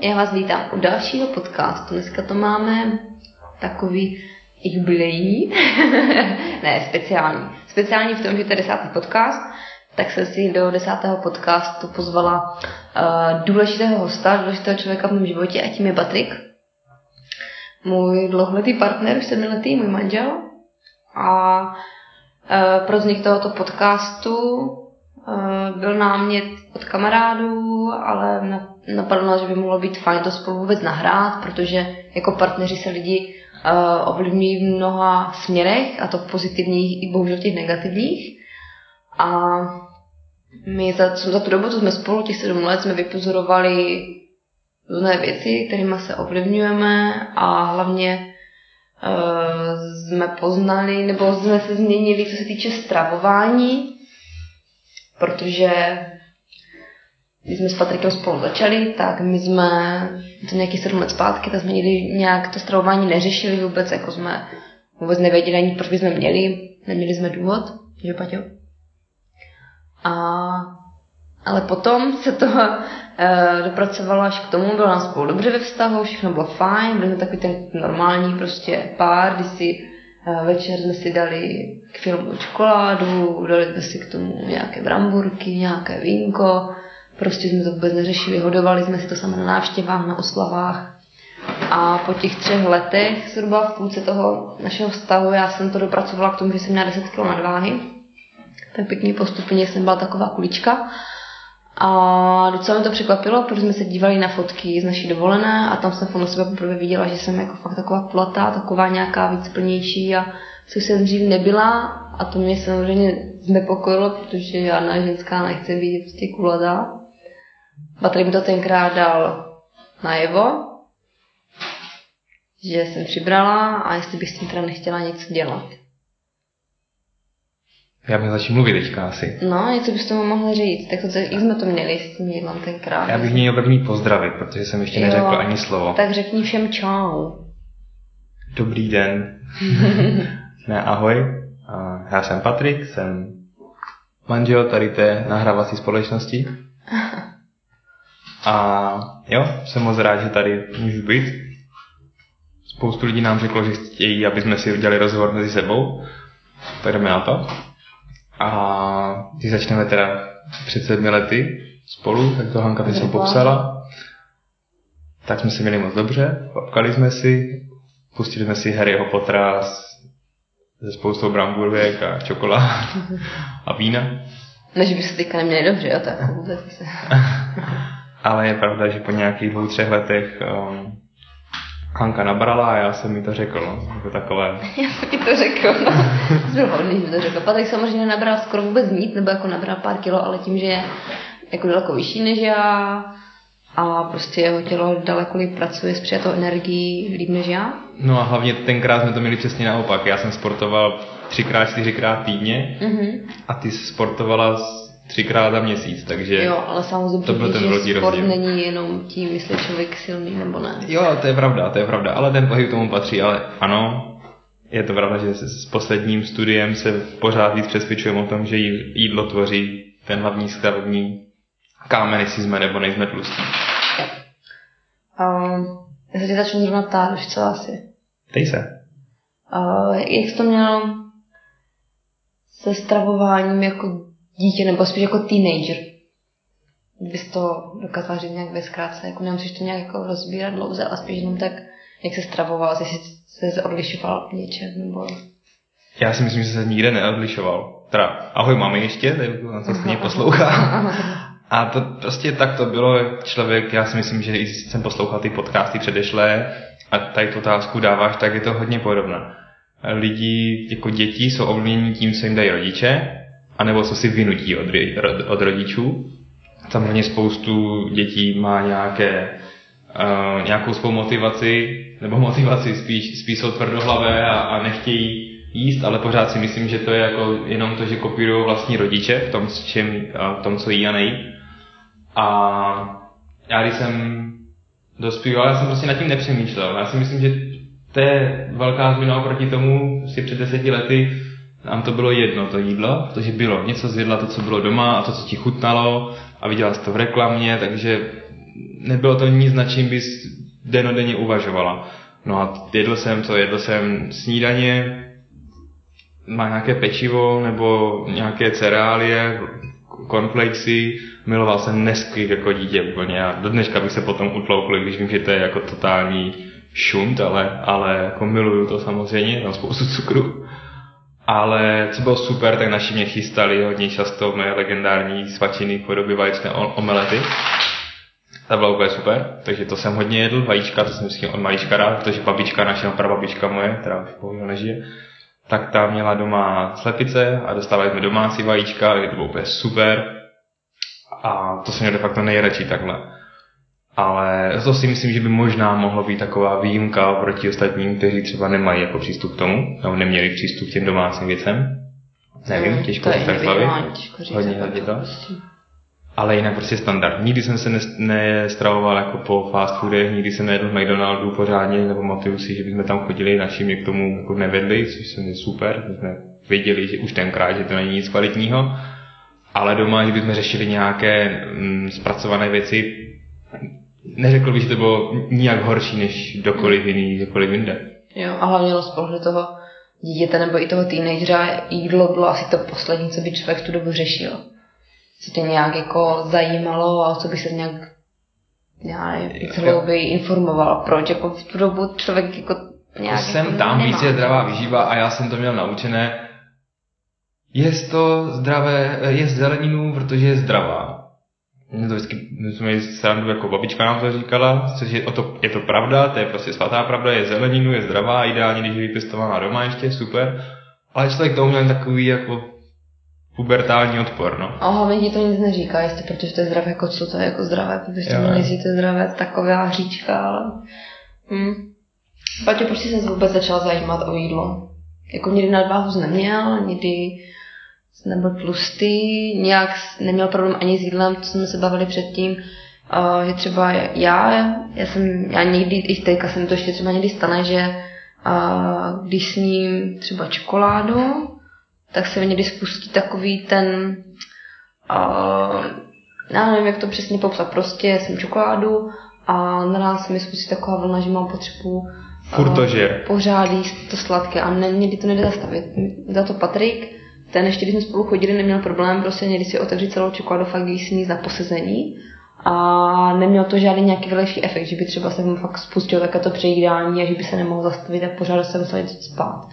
Já vás vítám u dalšího podcastu. Dneska to máme takový jubilejní, ne, speciální. Speciální v tom, že to je desátý podcast, tak jsem si do desátého podcastu pozvala uh, důležitého hosta, důležitého člověka v mém životě a tím je Patrik. Můj dlouholetý partner, už sedmiletý, můj manžel. A uh, pro vznik tohoto podcastu uh, byl námět od kamarádů, ale na- napadlo nás, že by mohlo být fajn to spolu vůbec nahrát, protože jako partneři se lidi uh, ovlivňují v mnoha směrech, a to v pozitivních i bohužel těch negativních. A my za, za tu dobu, co jsme spolu, těch sedm let, jsme vypozorovali různé věci, kterými se ovlivňujeme a hlavně uh, jsme poznali, nebo jsme se změnili, co se týče stravování, protože když jsme s Patrikem spolu začali, tak my jsme to nějaký sedm let zpátky, tak jsme nikdy nějak to stravování neřešili vůbec, jako jsme vůbec nevěděli ani, proč bychom měli, neměli jsme důvod, že Paťo? A, ale potom se to uh, dopracovalo až k tomu, bylo nám spolu dobře ve vztahu, všechno bylo fajn, byli jsme takový ten normální prostě pár, kdy si uh, večer jsme si dali k filmu čokoládu, dali jsme si k tomu nějaké bramburky, nějaké vínko, prostě jsme to vůbec neřešili, hodovali jsme si to sama na návštěvách, na oslavách. A po těch třech letech, zhruba v půlce toho našeho vztahu, já jsem to dopracovala k tomu, že jsem měla 10 kg nadváhy. Tak pěkně postupně jsem byla taková kulička. A docela mě to překvapilo, protože jsme se dívali na fotky z naší dovolené a tam jsem na sebe poprvé viděla, že jsem jako fakt taková kulatá, taková nějaká víc plnější a což jsem dřív nebyla a to mě samozřejmě znepokojilo, protože žádná ženská nechce být prostě kulatá. Patrik to tenkrát dal najevo, že jsem přibrala a jestli bych s tím teda nechtěla něco dělat. Já bych začal mluvit teďka asi. No, něco bys tomu mohla říct. Tak to, jak jsme to měli s tím jídlem tenkrát? Já bych měl první pozdravit, protože jsem ještě neřekl Jo. ani slovo. Tak řekni všem čau. Dobrý den. ne, ahoj. Já jsem Patrik, jsem manžel tady té nahrávací společnosti. A jo, jsem moc rád, že tady můžu být. Spoustu lidí nám řeklo, že chtějí, aby jsme si udělali rozhovor mezi sebou. Tak jdeme na to. A když začneme teda před sedmi lety spolu, tak to Hanka něco popsala. Tak jsme si měli moc dobře, popkali jsme si, pustili jsme si Harryho Pottera se spoustou bramburek a čokolád a vína. Než by se teďka neměli dobře, jo, tak vůbec se. Ale je pravda, že po nějakých dvou, třech letech um, Hanka nabrala a já jsem mi to řekl, no, jako takové. Já jsem ti to řekl, no. Byl hodný, že mi to řekl. Patrik samozřejmě nabral skoro vůbec nic, nebo jako nabral pár kilo, ale tím, že je jako daleko vyšší než já a prostě jeho tělo daleko líp pracuje s přijatou energií líp než já. No a hlavně tenkrát jsme to měli přesně naopak. Já jsem sportoval třikrát, čtyřikrát týdně Mhm. a ty sportovala s- třikrát za měsíc, takže... Jo, ale samozřejmě To byl ten že velký sport rozdíl. není jenom tím, jestli je člověk silný nebo ne. Jo, to je pravda, to je pravda, ale ten pohyb tomu patří, ale ano, je to pravda, že s posledním studiem se pořád víc přesvědčujeme o tom, že jí- jídlo tvoří ten hlavní stavební kámen, jestli jsme nebo nejsme tlustí. Um, já se tě začnu zrovna ptát, už co asi. Dej se. Uh, jak jsi to měl se stravováním jako dítě, nebo spíš jako teenager? Kdybys to dokázal říct nějak ve zkrátce, jako nemusíš to nějak jako rozbírat dlouze, ale spíš jenom tak, jak se stravoval, jestli se odlišoval v něčem, nebo... Já si myslím, že se nikde neodlišoval. Teda, ahoj mami ještě, to je na co stejně poslouchá. A to prostě tak to bylo. Člověk, já si myslím, že i jsem poslouchal ty podcasty předešlé a tady tu otázku dáváš, tak je to hodně podobné. Lidi jako děti jsou ovlivněni tím, co jim dají rodiče, anebo co si vynutí od, od rodičů. Samozřejmě spoustu dětí má nějaké, uh, nějakou svou motivaci, nebo motivaci, spíš, spíš jsou tvrdohlavé a, a nechtějí jíst, ale pořád si myslím, že to je jako jenom to, že kopírují vlastní rodiče v tom, s čím, v tom, co jí a nejí. A já když jsem dospíval, já jsem prostě nad tím nepřemýšlel. Já si myslím, že to je velká změna oproti tomu, si před deseti lety nám to bylo jedno, to jídlo, protože bylo něco z jídla, to, co bylo doma a to, co ti chutnalo a viděla jsi to v reklamě, takže nebylo to nic, na čím bys denodenně uvažovala. No a jedl jsem co, jedl jsem snídaně, má nějaké pečivo nebo nějaké cereálie, cornflakesy, miloval jsem Nesquik jako dítě úplně a do dneška bych se potom utloukl, když vím, že to je jako totální šunt, ale, ale jako miluju to samozřejmě, tam spoustu cukru. Ale co bylo super, tak naši mě chystali hodně často moje legendární svačiny v podobě vaječné omelety. Ta byla úplně super, takže to jsem hodně jedl, vajíčka, to jsem vždycky od malička rád, protože babička, naše prababička moje, která už bohužel nežije, tak ta měla doma slepice a dostávali jsme domácí vajíčka, takže to bylo úplně super. A to jsem měl de facto nejradši takhle. Ale to si myslím, že by možná mohlo být taková výjimka proti ostatním, kteří třeba nemají jako přístup k tomu, nebo neměli přístup k těm domácím věcem. Nevím, Hmm, těžko to tak říct, Hodně, jako hodně to. prostě. Ale jinak prostě standard. Nikdy jsem se nes- nestravoval jako po fast foodech, nikdy jsem nejedl v McDonaldu pořádně, nebo motivu si, že bychom tam chodili, naši mě k tomu jako nevedli, což jsem je super, my jsme věděli, že už tenkrát, že to není nic kvalitního. Ale doma, že bychom řešili nějaké mm, zpracované věci, neřekl bych, že to bylo nijak horší než kdokoliv jiný, kdokoliv jinde. Jo, a hlavně z pohledu toho dítěte nebo i toho teenagera jídlo bylo asi to poslední, co by člověk v tu dobu řešil. Co tě nějak jako zajímalo a co by se nějak já celou by informoval. Proč? Jako v tu dobu člověk jako nějak jsem jako tam, nemá. víc je zdravá výživa a já jsem to měl naučené. Jest to zdravé, je zeleninu, protože je zdravá. Mě to vždycky, my jsme srandu, jako babička nám to říkala, což je, o to, je to pravda, to je prostě svatá pravda, je zeleninu, je zdravá, ideálně, když je vypěstovaná doma ještě, super. Ale člověk tomu měl takový jako pubertální odpor, no. A hlavně ti to nic neříká, jestli protože to je zdravé, jako co to je jako zdravé, protože to nejsi to je zdravé, taková hříčka, ale... Hm. Patě, proč jsi se vůbec začal zajímat o jídlo? Jako nikdy nadváhu jsi neměl, nikdy nebyl tlustý, nějak neměl problém ani s jídlem, co jsme se bavili předtím, uh, že třeba já, já jsem, já někdy, i teďka se mi to ještě třeba někdy stane, že uh, když sním třeba čokoládu, tak se mi někdy spustí takový ten, uh, já nevím, jak to přesně popsat, prostě jsem čokoládu a naraz se mi spustí taková vlna, že mám potřebu Furt to žer. pořád jíst to sladké a ne, někdy to nejde zastavit. Za to Patrik, ten ještě když jsme spolu chodili, neměl problém prostě někdy si otevřít celou čokoládu fakt jí sníst na posezení a neměl to žádný nějaký vedlejší efekt, že by třeba se mu fakt spustilo také to přejídání a že by se nemohl zastavit a pořád se musel jít spát.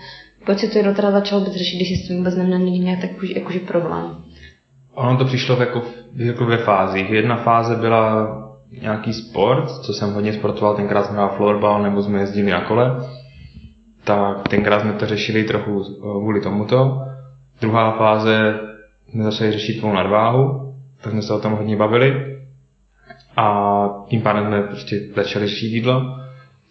Proč si to jedno teda začal vůbec řešit, když jsi s tím vůbec neměl nikdy nějak takový jakože problém? Ono to přišlo jako, v- jako ve fázích. Jedna fáze byla nějaký sport, co jsem hodně sportoval, tenkrát jsem hrál florbal nebo jsme jezdili na kole. Tak tenkrát jsme to řešili trochu kvůli tomuto. Druhá fáze jsme začali řešit tvou nadváhu, tak jsme se o tom hodně bavili. A tím pádem jsme prostě začali řešit jídlo.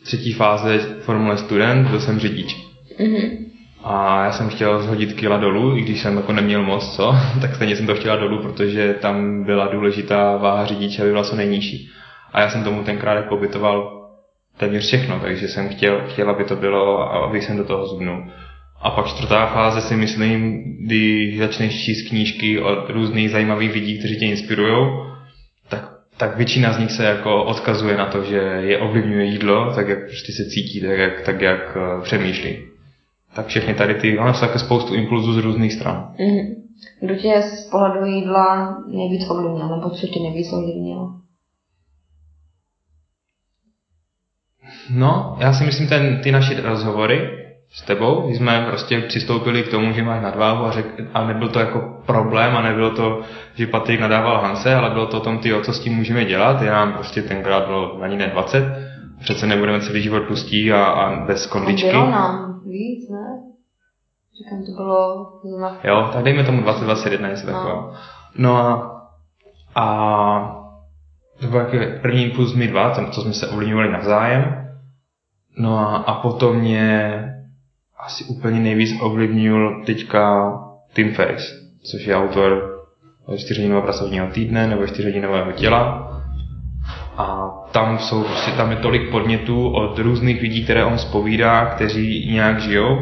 Třetí fáze Formule Student, byl jsem řidič. Mhm. A já jsem chtěl zhodit kila dolů, i když jsem jako neměl moc co, tak stejně jsem to chtěla dolů, protože tam byla důležitá váha řidiče, aby byla co nejnižší. A já jsem tomu tenkrát jako téměř všechno, takže jsem chtěl, chtěl, aby to bylo a aby jsem do toho zubnul. A pak čtvrtá fáze si myslím, kdy začneš číst knížky od různých zajímavých lidí, kteří tě inspirují, tak, tak většina z nich se jako odkazuje na to, že je ovlivňuje jídlo, tak jak prostě se cítí, tak jak, tak jak eh, přemýšlí. Tak všechny tady ty, ono také spoustu impulzů z různých stran. Mhm. Kdo tě z pohledu jídla nejvíc ovlivnil, nebo co tě nejvíc ovlivnilo? No, já si myslím, ten, ty naše rozhovory s tebou, kdy jsme prostě přistoupili k tomu, že máš nadváhu a, řek, a nebyl to jako problém a nebylo to, že Patrik nadával Hance, ale bylo to o tom, ty, co s tím můžeme dělat. Já nám prostě tenkrát bylo ani ne 20, přece nebudeme celý život tlustí a, a bez kondičky. Bylo nám víc, ne? Říkám, to bylo zrovna Jo, tak dejme tomu 20-21, jestli No. taková. No a, a to byl jaký první impuls my dva, tam, co jsme se ovlivňovali navzájem. No a, a potom mě asi úplně nejvíc ovlivnil teďka Tim Ferriss, což je autor čtyřhodinového pracovního týdne nebo čtyřhodinového těla. A tam jsou prostě, tam je tolik podnětů od různých lidí, které on spovídá, kteří nějak žijou.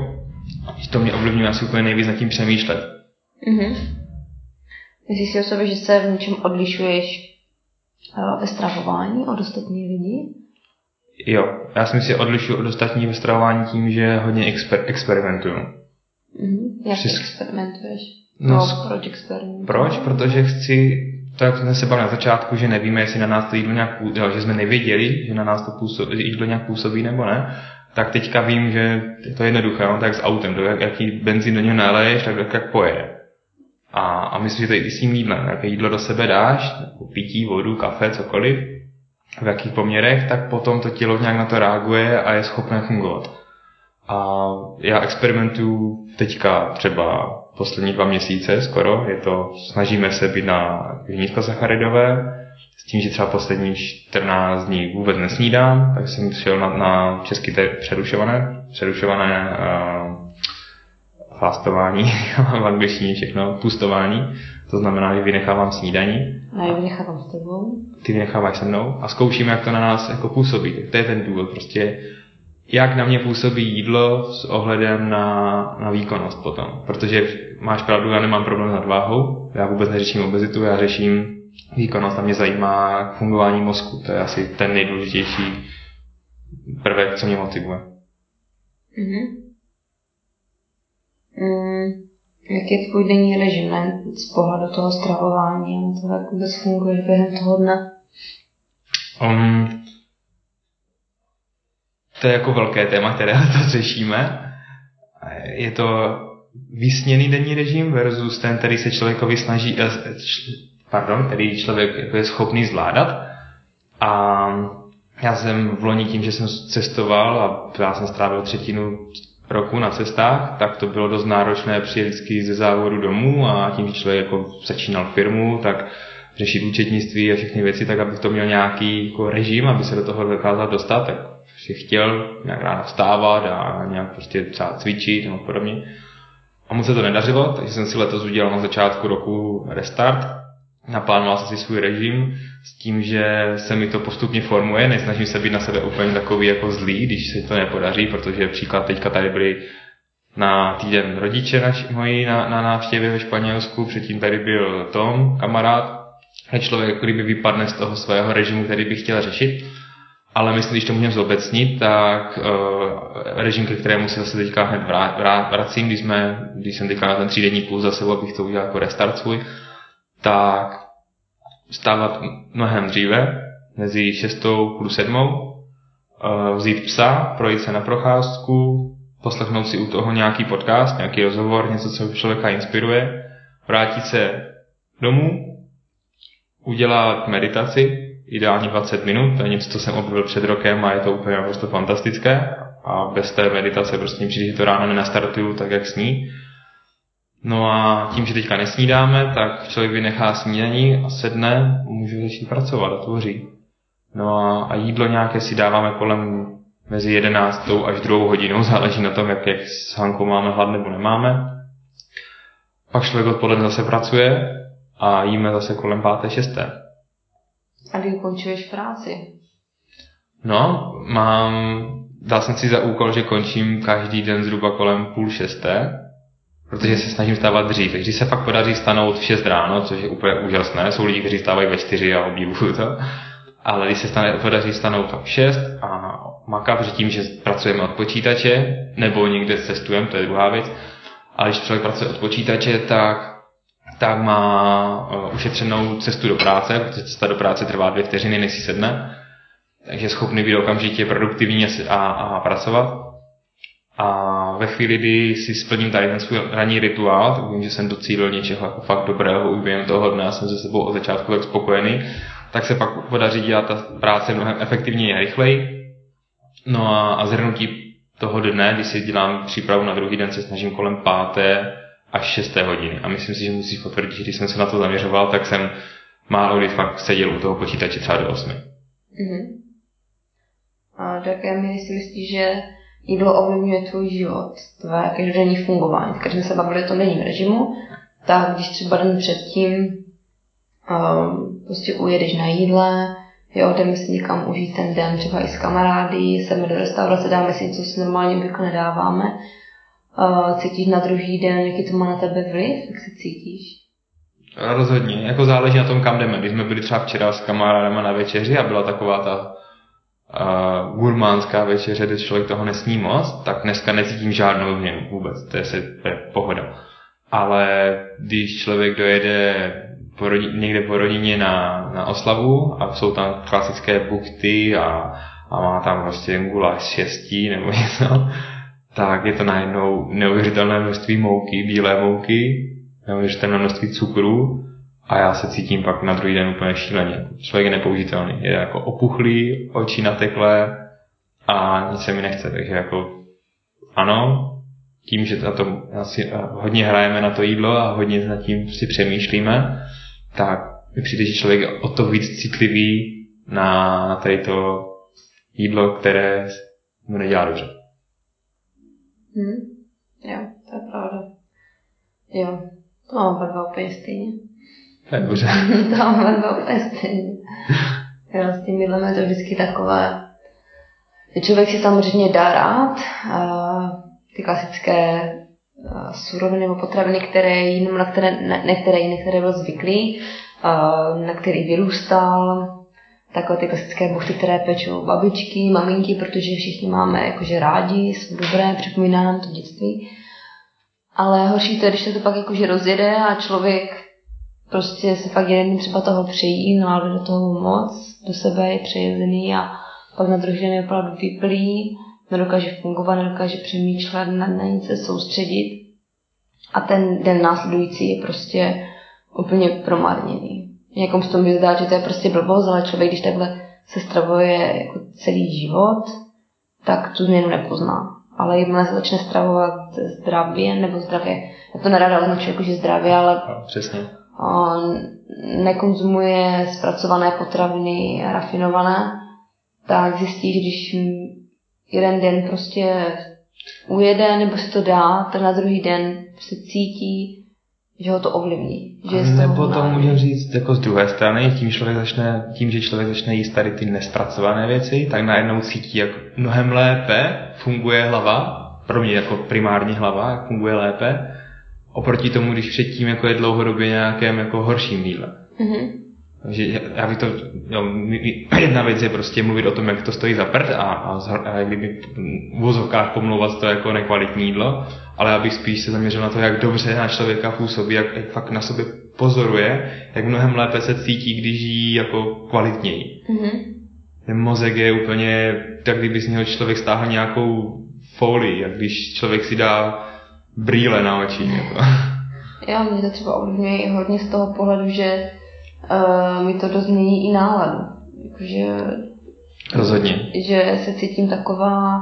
To mě ovlivňuje asi úplně nejvíc nad tím přemýšlet. Mhm. Myslíš si o sobě, že se v něčem odlišuješ eh, ve stravování od ostatních lidí? Jo, já si myslím, že odlišuji od ostatních ve stravování tím, že hodně exper- experimentuju. Mhm. Jak Přes- experimentuješ? No, No, proč experimentuješ? Proč? Protože chci, to jak jsme se bavili na začátku, že nevíme, jestli na nás to jídlo nějak působí, že jsme nevěděli, že na nás to působí, jídlo nějak působí nebo ne, tak teďka vím, že je to jednoduché, no, tak s autem, do jak, jaký benzín do něho naleješ, tak jak, jak pojede. A, a myslím, že to je i s tím jídlem, jaké jídlo do sebe dáš, jako pití, vodu, kafe, cokoliv, v jakých poměrech, tak potom to tělo nějak na to reaguje a je schopné fungovat. A já experimentuju teďka třeba poslední dva měsíce skoro, je to, snažíme se být na nízkosacharidové, s tím, že třeba poslední 14 dní vůbec nesnídám, tak jsem šel na, na česky te, přerušované, přerušované uh, fastování, v angličtině všechno, pustování, to znamená, že vynechávám snídaní A já vynechávám s tebou. ty vynecháváš se mnou a zkoušíme, jak to na nás jako působí. Tak to je ten důvod. Prostě jak na mě působí jídlo s ohledem na, na výkonnost potom. Protože máš pravdu, já nemám problém s nadváhou, já vůbec neřeším obezitu, já řeším výkonnost a mě zajímá fungování mozku. To je asi ten nejdůležitější prvek, co mě motivuje. Mhm. Mm, jak je tvůj denní režim ne? z pohledu toho stravování a toho, jak vůbec funguješ během toho dne? Um, to je jako velké téma, které to řešíme. Je to vysněný denní režim versus ten, který se člověkovi snaží, eh, pardon, který člověk jako je schopný zvládat. A já jsem v loni tím, že jsem cestoval a já jsem strávil třetinu roku na cestách, tak to bylo dost náročné přijet vždycky ze závodu domů a tím, že člověk jako začínal firmu, tak řešit účetnictví a všechny věci, tak aby to měl nějaký jako režim, aby se do toho dokázal dostat, tak si chtěl nějak ráno vstávat a nějak prostě třeba cvičit nebo podobně. A moc se to nedařilo, takže jsem si letos udělal na začátku roku restart. Naplánoval jsem si svůj režim s tím, že se mi to postupně formuje, nesnažím se být na sebe úplně takový jako zlý, když se to nepodaří, protože příklad teďka tady byli na týden rodiče naši, moji na, na návštěvě ve Španělsku, předtím tady byl Tom, kamarád, a člověk jako kdyby vypadne z toho svého režimu, který by chtěl řešit. Ale myslím, když to můžeme zobecnit, tak uh, režim, ke kterému se zase teďka hned vrá, vrá, vracím, když, jsme, když jsem teďka na ten třídenní plus za sebou, abych to udělal jako restart svůj, tak vstávat mnohem dříve, mezi šestou plus sedmou, uh, vzít psa, projít se na procházku, poslechnout si u toho nějaký podcast, nějaký rozhovor, něco, co člověka inspiruje, vrátit se domů, udělat meditaci, ideálně 20 minut, to je něco, co jsem objevil před rokem a je to úplně prostě fantastické a bez té meditace prostě přijde, že to ráno nenastartuju tak, jak sní. No a tím, že teďka nesnídáme, tak člověk vynechá snídaní a sedne, může začít pracovat a tvoří. No a, a jídlo nějaké si dáváme kolem mezi 11. až 2 hodinou, záleží na tom, jak, jak s Hankou máme hlad nebo nemáme. Pak člověk odpoledne zase pracuje a jíme zase kolem 5. 6. A kdy ukončuješ práci? No, mám, dal jsem si za úkol, že končím každý den zhruba kolem půl šesté, protože se snažím stávat dřív. Takže se fakt podaří stanout v 6 ráno, což je úplně úžasné. Jsou lidi, kteří stávají ve 4 a obdivuju to. Ale když se stane, podaří stanout v 6 a maká, protože tím, že pracujeme od počítače, nebo někde cestujeme, to je druhá věc, ale když člověk pracuje od počítače, tak tak má uh, ušetřenou cestu do práce, protože cesta do práce trvá dvě vteřiny, než si sedne, takže je schopný být okamžitě produktivní a, a pracovat. A ve chvíli, kdy si splním tady ten svůj ranní rituál, tak vím, že jsem docílil něčeho jako fakt dobrého už během toho dne, jsem se sebou od začátku tak spokojený, tak se pak podaří dělat ta práce mnohem efektivněji a rychleji. No a, a zhrnutí toho dne, když si dělám přípravu na druhý den, se snažím kolem páté až 6. hodiny. A myslím si, že musíš potvrdit, že když jsem se na to zaměřoval, tak jsem málo kdy fakt seděl u toho počítače třeba do 8. Mhm. A do jaké si myslíš, že jídlo ovlivňuje tvůj život, tvé každodenní fungování. Když jsme se bavili o tom denním režimu, tak když třeba den předtím um, prostě ujedeš na jídle, jo, jdeme si někam užít ten den, třeba i s kamarády, jsme do restaurace, dáme si něco, co si normálně obvykle nedáváme, uh, cítíš na druhý den, jaký to má na tebe vliv, jak se cítíš? Rozhodně, jako záleží na tom, kam jdeme. Když jsme byli třeba včera s kamarádama na večeři a byla taková ta uh, gurmánská večeře, kde člověk toho nesní moc, tak dneska necítím žádnou změnu vůbec, to je, se, to je pohoda. Ale když člověk dojede po rodi, někde po rodině na, na oslavu a jsou tam klasické bukty a, a má tam prostě guláš šestí nebo něco, tak je to najednou neuvěřitelné množství mouky, bílé mouky, neuvěřitelné množství cukru a já se cítím pak na druhý den úplně šíleně. Člověk je nepoužitelný, je jako opuchlý, oči nateklé a nic se mi nechce, takže jako ano, tím, že na tom asi hodně hrajeme na to jídlo a hodně nad tím si přemýšlíme, tak mi přijde, že člověk je o to víc citlivý na, na tady to jídlo, které mu nedělá dobře. Hmm. Jo, to je pravda. Jo, to mám dva úplně stejně. Dobře. to máme dva úplně stejně. Jo, s tím jídlem je to vždycky takové, člověk si samozřejmě dá rád ty klasické suroviny nebo potraviny, které jiným, na které, ne, ne které jiné, které byl zvyklý, na který vyrůstal, takové ty klasické buchty, které pečou babičky, maminky, protože všichni máme jakože rádi, jsou dobré, připomíná nám to dětství. Ale horší to je, když se to pak jakože rozjede a člověk prostě se fakt jeden třeba toho přejí, náladu do toho moc, do sebe je přejezený a pak na druhý den je opravdu vyplý, nedokáže fungovat, nedokáže přemýšlet, na, na nic se soustředit a ten den následující je prostě úplně promarněný. Někomu z tom zdá, že to je prostě blbost, ale člověk, když takhle se stravuje jako celý život, tak tu změnu nepozná. Ale jakmile se začne stravovat zdravě nebo zdravě, já to nerada označuji jako, že zdravě, ale no, přesně. Nekonzumuje zpracované potraviny rafinované, tak zjistí, že když jeden den prostě ujede nebo si to dá, tak na druhý den se cítí, že ho to ovlivní. Že je Nebo to můžeme říct jako z druhé strany, tím, člověk začne, tím, že člověk začne jíst tady ty nespracované věci, tak najednou cítí, jak mnohem lépe funguje hlava, pro mě jako primární hlava, jak funguje lépe, oproti tomu, když předtím jako je dlouhodobě nějakém jako horším jídle. Mm-hmm. Takže já bych to, jo, jedna věc je prostě mluvit o tom, jak to stojí za prd a, a, a jak kdyby v vozovkách pomlouvat to jako nekvalitní jídlo, ale já bych spíš se zaměřil na to, jak dobře na člověka působí, jak, jak fakt na sobě pozoruje, jak mnohem lépe se cítí, když jí jako kvalitněji. Mm-hmm. Ten mozek je úplně, tak kdyby z něho člověk stáhl nějakou folii, jak když člověk si dá brýle na oči. Jako. Já mě to třeba ovlivňuje hodně z toho pohledu, že uh, mi to dost změní i náladu. Jakože, Rozhodně. Že se cítím taková,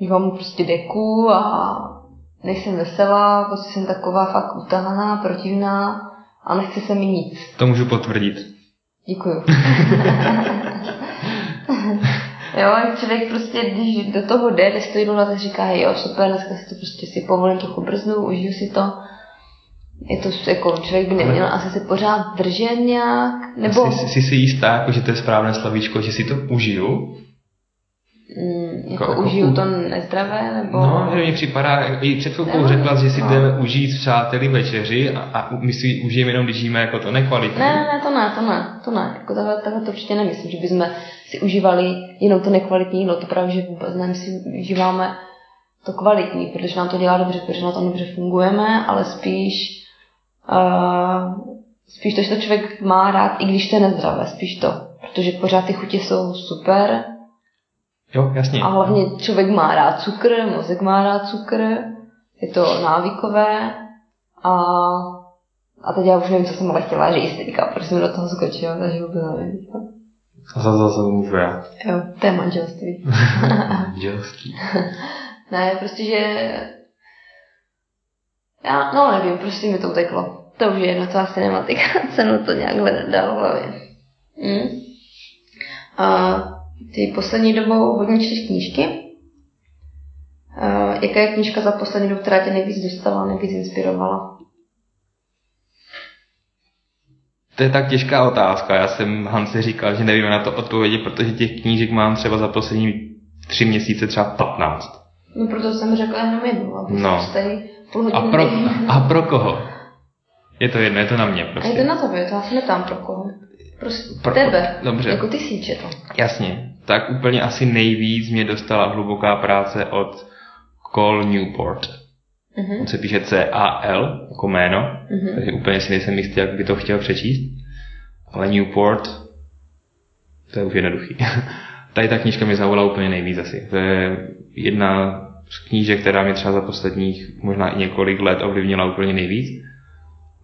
že mám prostě deku a nejsem veselá, prostě jsem taková fakt utahaná, protivná a nechce se mi nic. To můžu potvrdit. Děkuju. jo, člověk prostě, když do toho jde, jde stojí tak říká, hej, jo, super, dneska si to prostě si povolím trochu brzdu, užiju si to je to jako člověk by neměl ale... asi se pořád držet nějak, nebo... Jsi, jsi si jistá, jako, že to je správné slavíčko, že si to užiju? Mm, jako, jako užiju to nezdravé, nebo... No, že mi připadá, i před chvilkou řekla, že si no. jdeme užít s přáteli večeři a, a my si užijeme jenom, když žijeme jako to nekvalitní. Ne, ne, ne, to ne, to ne, to ne. Jako tohle, tohle to určitě nemyslím, že bychom si užívali jenom to nekvalitní jídlo, to právě, že vůbec ne, my si užíváme to kvalitní, protože nám to dělá dobře, protože na tom dobře fungujeme, ale spíš Uh, spíš to, že to člověk má rád, i když to je nezdravé, spíš to. Protože pořád ty chutě jsou super. Jo, jasně. A hlavně člověk má rád cukr, mozek má rád cukr, je to návykové a, a teď já už nevím, co jsem ale chtěla říct teďka, protože jsem do toho skočila, takže vůbec nevím. A za zase můžu já. Jo, to je manželství. manželství. ne, prostě, že já, no nevím, prostě mi to uteklo. To už je jedna celá cinematika, cenu to nějak dal v hlavě. Hmm? A Ty poslední dobou hodně čteš knížky. Uh, jaká je knížka za poslední dobu, která tě nejvíc dostala, nejvíc inspirovala? To je tak těžká otázka. Já jsem Hansi říkal, že nevím na to odpovědět, protože těch knížek mám třeba za poslední tři měsíce třeba 15. No proto jsem řekla jenom jednu, aby No. půl A pro, a pro koho? Je to jedno, je to na mě A je to prostě. na tobě, to se neptám pro koho. Prostě Pro- tebe. dobře. Jako ty si četl. Jasně. Tak úplně asi nejvíc mě dostala hluboká práce od Cole Newport. Mhm. On se píše C-A-L jako jméno, Mhm. takže úplně si nejsem jistý, jak by to chtěl přečíst. Ale Newport, to je už jednoduchý. Tady ta knížka mě zaujala úplně nejvíc asi. To je jedna z knížek, která mě třeba za posledních možná i několik let ovlivnila úplně nejvíc.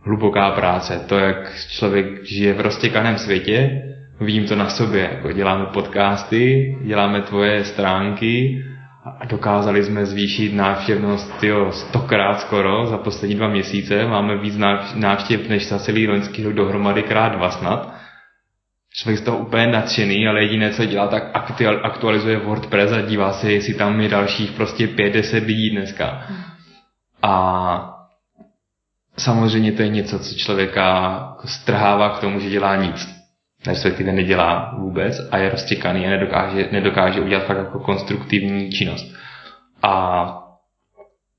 Hluboká práce, to, jak člověk žije v roztěkaném světě, vidím to na sobě, jako děláme podcasty, děláme tvoje stránky a dokázali jsme zvýšit návštěvnost tyjo, stokrát skoro za poslední dva měsíce. Máme víc náv- návštěv než za celý loňský rok dohromady krát dva snad. Člověk z toho úplně nadšený, ale jediné, co dělá, tak aktual- aktualizuje WordPress a dívá se, jestli tam je dalších prostě 5-10 lidí dneska. A samozřejmě to je něco, co člověka jako strhává k tomu, že dělá nic. Respektive nedělá vůbec a je roztěkaný a nedokáže, nedokáže udělat fakt jako konstruktivní činnost. A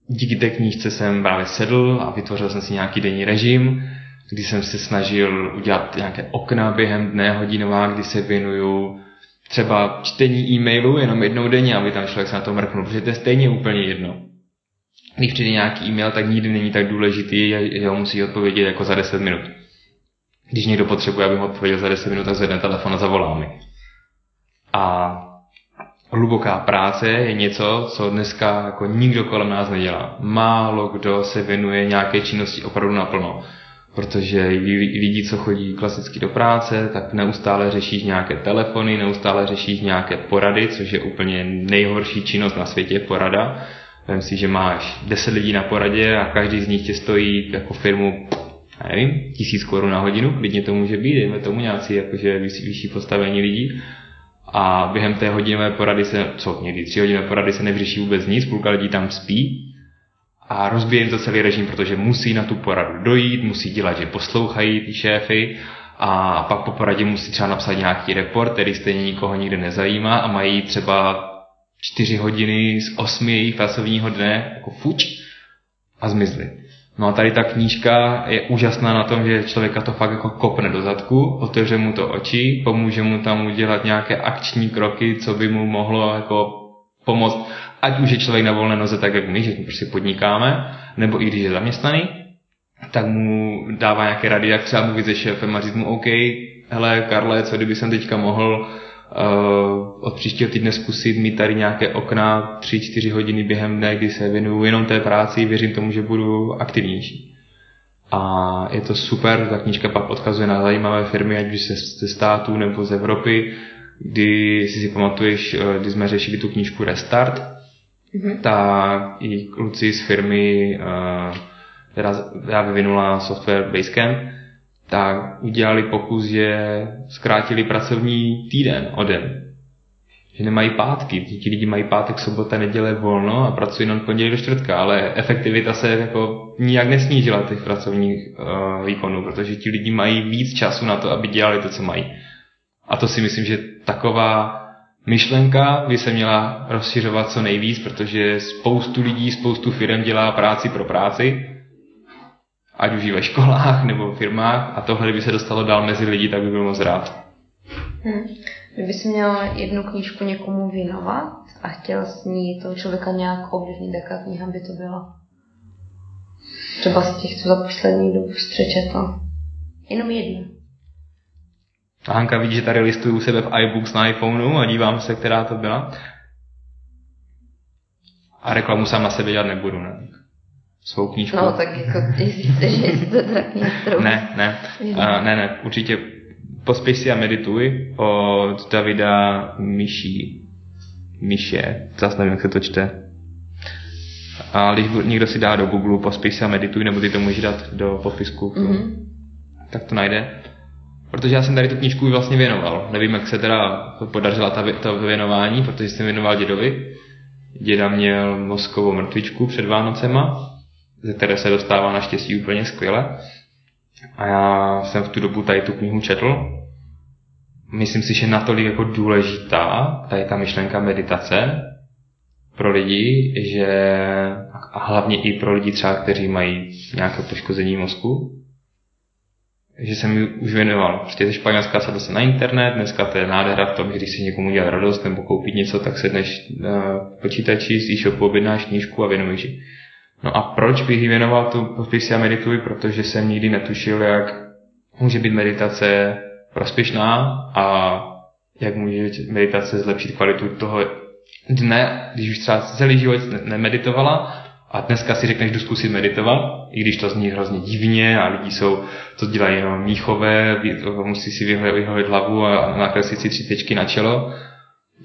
díky té knížce jsem právě sedl a vytvořil jsem si nějaký denní režim, kdy jsem se snažil udělat nějaké okna během dne hodinová, kdy se věnuju třeba čtení e-mailu jenom jednou denně, aby tam člověk se na to mrknul, protože to je stejně úplně jedno. Když přijde nějaký e-mail, tak nikdy není tak důležitý, že ho musí odpovědět jako za 10 minut. Když někdo potřebuje, aby mu odpověděl za 10 minut, tak zvedne telefon a zavolá mi. A hluboká práce je něco, co dneska jako nikdo kolem nás nedělá. Málo kdo se věnuje nějaké činnosti opravdu naplno. Protože lidi, co chodí klasicky do práce, tak neustále řešíš nějaké telefony, neustále řešíš nějaké porady, což je úplně nejhorší činnost na světě, porada. Vem si, že máš 10 lidí na poradě a každý z nich tě stojí jako firmu, já nevím, tisíc korun na hodinu, klidně to může být, dejme tomu nějací jakože vyšší, postavení lidí. A během té hodinové porady se, co někdy tři hodinové porady se nevyřeší vůbec nic, půlka lidí tam spí a rozbije jim to celý režim, protože musí na tu poradu dojít, musí dělat, že poslouchají ty šéfy a pak po poradě musí třeba napsat nějaký report, který stejně nikoho nikde nezajímá a mají třeba čtyři hodiny z osmi jejich pracovního dne jako fuč a zmizli. No a tady ta knížka je úžasná na tom, že člověka to fakt jako kopne do zadku, otevře mu to oči, pomůže mu tam udělat nějaké akční kroky, co by mu mohlo jako pomoct, ať už je člověk na volné noze, tak jak my, že prostě podnikáme, nebo i když je zaměstnaný, tak mu dává nějaké rady, jak třeba mluvit se šéfem a říct mu, OK, hele Karle, co kdyby jsem teďka mohl od příštího týdne zkusit mít tady nějaké okna 3-4 hodiny během dne, kdy se věnuju jenom té práci, věřím tomu, že budu aktivnější. A je to super, ta knížka pak odkazuje na zajímavé firmy, ať už ze, ze států nebo z Evropy, kdy, jestli si pamatuješ, eh, když jsme řešili tu knížku Restart, Mhm. tak i kluci z firmy, eh, která vyvinula software Basecamp, tak udělali pokus, že zkrátili pracovní týden o den. Že nemají pátky. Ti lidi mají pátek, sobota, neděle volno a pracují jenom pondělí do čtvrtka, ale efektivita se jako nijak nesnížila těch pracovních uh, výkonů, protože ti lidi mají víc času na to, aby dělali to, co mají. A to si myslím, že taková myšlenka by se měla rozšiřovat co nejvíc, protože spoustu lidí, spoustu firm dělá práci pro práci, ať už i ve školách nebo v firmách a tohle, kdyby se dostalo dál mezi lidi, tak by byl moc rád. Hm. Kdyby si měl jednu knížku někomu věnovat a chtěl s ní toho člověka nějak ovlivnit, jaká kniha by to byla? Třeba z těch, co za poslední dobu jsi přečetl. Jenom jednu. A Hanka vidí, že tady listuju u sebe v iBooks na iPhoneu a dívám se, která to byla. A reklamu sám na sebe dělat nebudu, ne? Svou knížku. No, tak jako, jestli chceš, jestli to kniha, kterou... Ne, ne, uh, ne, ne, určitě pospěš si a medituj od Davida Myší. Myše, zase nevím, jak se to čte. A když někdo si dá do Google pospěš si a medituj, nebo ty to můžeš dát do popisku, Mhm. tak to najde. Protože já jsem tady tu knížku vlastně věnoval. Nevím, jak se teda podařila ta, to věnování, protože jsem věnoval dědovi. Děda měl mozkovou mrtvičku před Vánocema, ze které se dostává naštěstí úplně skvěle. A já jsem v tu dobu tady tu knihu četl. Myslím si, že natolik jako důležitá tady ta myšlenka meditace pro lidi, že a hlavně i pro lidi třeba, kteří mají nějaké poškození mozku, že jsem ji už věnoval. Prostě ze Španělska se se na internet, dneska to je nádhera v tom, že když si někomu dělá radost nebo koupit něco, tak sedneš na počítači, z e-shopu, objednáš knížku a věnuješ ji. No a proč bych ji věnoval tu podpisy a medituji? Protože jsem nikdy netušil, jak může být meditace prospěšná a jak může meditace zlepšit kvalitu toho dne, když už třeba celý život nemeditovala a dneska si řekneš, jdu zkusit meditovat, i když to zní hrozně divně a lidi jsou, to dělají jenom míchové, musí si vyholit hlavu a nakreslit si tři tečky na čelo,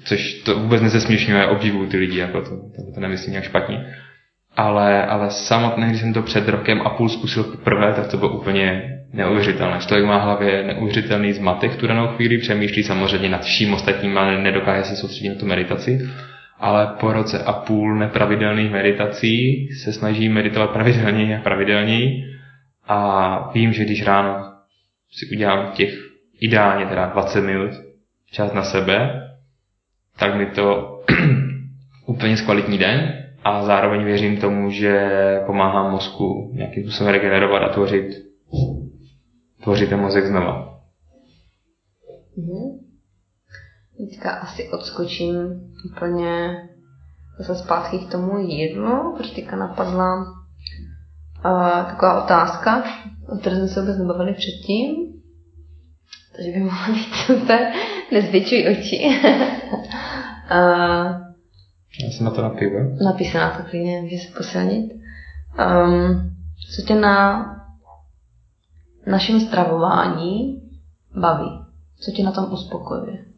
což to vůbec nezesměšňuje, obdivuju ty lidi, jako to, to, to nemyslím nějak špatně. Ale, ale samotné, když jsem to před rokem a půl zkusil poprvé, tak to bylo úplně neuvěřitelné. Člověk má v hlavě neuvěřitelný zmatek v tu danou chvíli, přemýšlí samozřejmě nad vším ostatním, ale nedokáže se soustředit na tu meditaci. Ale po roce a půl nepravidelných meditací se snažím meditovat pravidelněji a pravidelněji. A vím, že když ráno si udělám těch ideálně teda 20 minut čas na sebe, tak mi to úplně zkvalitní den a zároveň věřím tomu, že pomáhám mozku nějakým způsobem regenerovat a tvořit, tvořit ten mozek znova. Mm-hmm. Teďka asi odskočím úplně zase zpátky k tomu jídlu, protože teďka napadla uh, taková otázka, o které jsme se vůbec nebavili předtím. Takže by mohla být super. Nezvětšuj oči. uh, Já jsem na to napiju. Napij se na to klidně, může se posilnit. Um, co tě na našem stravování baví? Co tě na tom uspokojuje?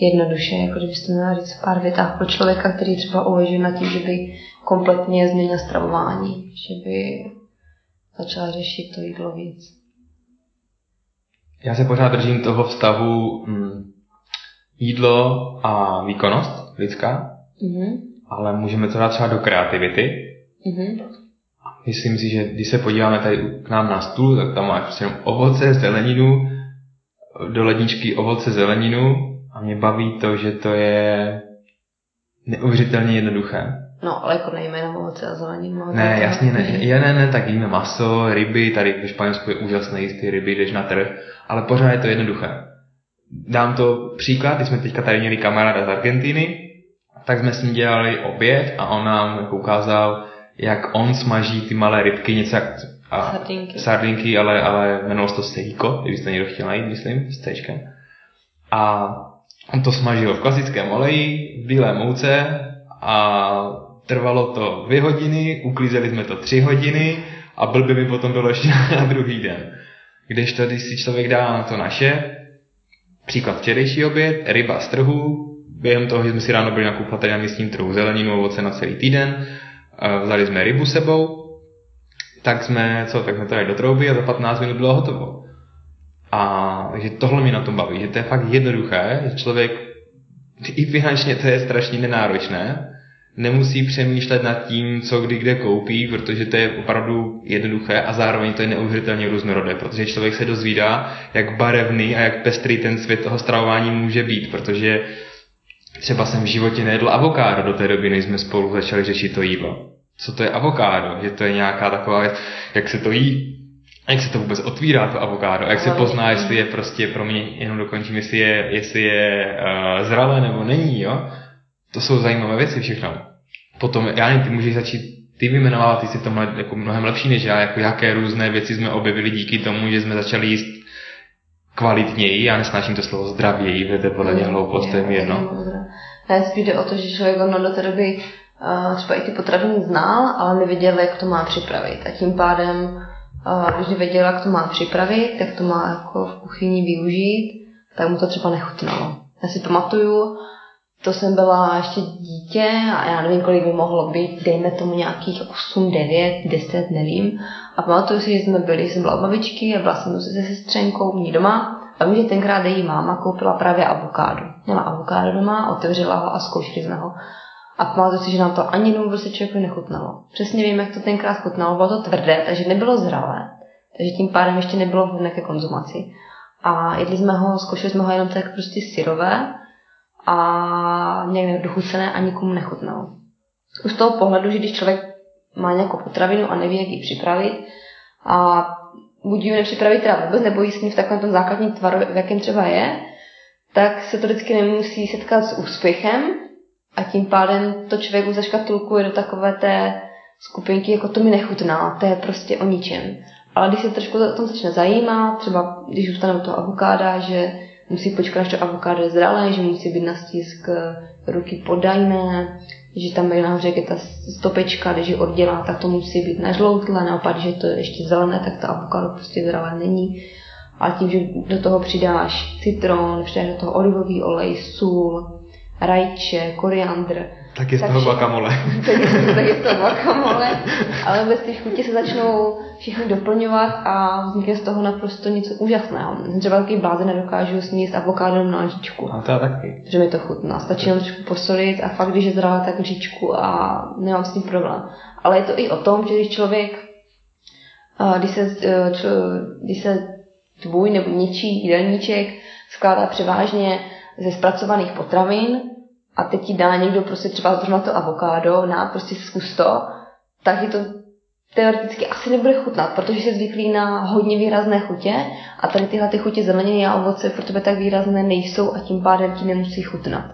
jednoduše, jako kdybyste měla říct pár větách pro člověka, který třeba uvažuje nad tím, že by kompletně změnil stravování, že by začal řešit to jídlo víc. Já se pořád držím toho vztahu hm, jídlo a výkonnost lidská, mm-hmm. ale můžeme to dát třeba do kreativity. Mm-hmm. Myslím si, že když se podíváme tady k nám na stůl, tak tam máš prostě ovoce, zeleninu, do ledničky ovoce, zeleninu, a mě baví to, že to je neuvěřitelně jednoduché. No, ale jako jenom ovoce a zeleninu. Ne, jasně ne. Je, ne, ne, tak jíme maso, ryby, tady ve Španělsku je úžasné jíst ty ryby, jdeš na trh, ale pořád je to jednoduché. Dám to příklad, když jsme teďka tady měli kamaráda z Argentiny, tak jsme s ním dělali oběd a on nám jako ukázal, jak on smaží ty malé rybky, něco jak a, sardinky. sardinky, ale, ale jmenovalo se to sejko, kdybyste někdo chtěl najít, myslím, s A On to smažil v klasickém oleji, v bílé mouce a trvalo to dvě hodiny, uklízeli jsme to tři hodiny a blbě mi potom bylo ještě na druhý den. Když to, když si člověk dá na to naše, příklad včerejší oběd, ryba z trhu, během toho, že jsme si ráno byli nakupovat na místním trhu zeleninu, ovoce na celý týden, vzali jsme rybu sebou, tak jsme, co, tak jsme to dali do trouby a za 15 minut bylo hotovo. A že tohle mi na tom baví, že to je fakt jednoduché, že člověk i finančně to je strašně nenáročné, nemusí přemýšlet nad tím, co kdy kde koupí, protože to je opravdu jednoduché a zároveň to je neuvěřitelně různorodé, protože člověk se dozvídá, jak barevný a jak pestrý ten svět toho stravování může být, protože třeba jsem v životě nejedl avokádo do té doby, než jsme spolu začali řešit to jídlo. Co to je avokádo? Že to je nějaká taková jak se to jí, jak se to vůbec otvírá to avokádo, jak se pozná, jestli je prostě, pro mě jenom dokončím, jestli je, jestli je uh, zralé nebo není, jo. To jsou zajímavé věci všechno. Potom, já nevím, ty můžeš začít ty vyjmenovávat, ty jsi to jako mnohem lepší než já, jako jaké různé věci jsme objevili díky tomu, že jsme začali jíst kvalitněji, já nesnáším to slovo zdravěji, to je podle mě hloupost, to je jedno. Ne, spíš jde o to, že člověk ono do té doby uh, třeba i ty potraviny znal, ale nevěděl, jak to má připravit. A tím pádem a když věděla, jak to má připravit, jak to má jako v kuchyni využít, tak mu to třeba nechutnalo. Já si pamatuju, to jsem byla ještě dítě a já nevím, kolik by mohlo být, dejme tomu nějakých 8, 9, 10, nevím. A pamatuju si, že jsme byli, jsem byla u babičky a byla jsem se sestřenkou v ní doma. A vím, že tenkrát její máma koupila právě avokádo. Měla avokádo doma, otevřela ho a zkoušeli jsme ho. A pamatuju si, že nám to ani jednou prostě člověku nechutnalo. Přesně vím, jak to tenkrát chutnalo, bylo to tvrdé, takže nebylo zralé. Takže tím pádem ještě nebylo vhodné ke konzumaci. A jedli jsme ho, zkoušeli jsme ho jenom tak prostě syrové a nějak dochucené a nikomu nechutnalo. Už z toho pohledu, že když člověk má nějakou potravinu a neví, jak ji připravit a buď ji nepřipraví teda vůbec, nebo ní v takovém tom základním tvaru, v jakém třeba je, tak se to vždycky nemusí setkat s úspěchem a tím pádem to člověk už zaškatulkuje do takové té skupinky, jako to mi nechutná, to je prostě o ničem. Ale když se trošku o tom začne zajímat, třeba když zůstane u toho avokáda, že musí počkat, až to avokádo je zralé, že musí být na stisk ruky podajné, že tam je nahoře je ta stopečka, když ji oddělá, tak to musí být nažloutlé, naopak, je to ještě zelené, tak to avokádo prostě zralé není. A tím, že do toho přidáš citron, přidáš do toho olivový olej, sůl, rajče, koriandr, tak je z toho guacamole. tak je z toho guacamole, ale vůbec ty chutě se začnou všechny doplňovat a vznikne z toho naprosto něco úžasného. Třeba takový blázen nedokážu sníst avokádo na lžičku. A to taky. Že mi to chutná. Stačí jenom trošku posolit a fakt, když je zralé, tak lžičku a nemám s tím problém. Ale je to i o tom, že když člověk, když se, čo, když se tvůj nebo něčí jídelníček skládá převážně ze zpracovaných potravin, a teď ti dá někdo prostě třeba zrovna to avokádo, na prostě zkus to, tak je to teoreticky asi nebude chutnat, protože jsi zvyklý na hodně výrazné chutě a tady tyhle ty chutě zeleniny a ovoce pro tebe tak výrazné nejsou a tím pádem ti nemusí chutnat.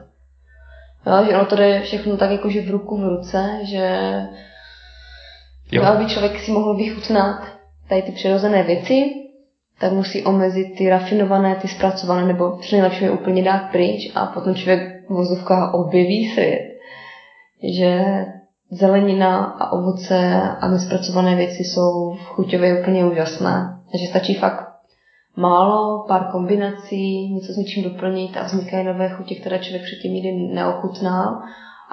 Jo, že ono to jde všechno tak jakože v ruku v ruce, že jo. aby člověk si mohl vychutnat tady ty přirozené věci, tak musí omezit ty rafinované, ty zpracované, nebo nejlepší je úplně dát pryč a potom člověk vozovka objeví svět. Že zelenina a ovoce a nespracované věci jsou v chuťově úplně úžasné. Takže stačí fakt málo, pár kombinací, něco s něčím doplnit a vznikají nové chutě, které člověk předtím nikdy neochutnal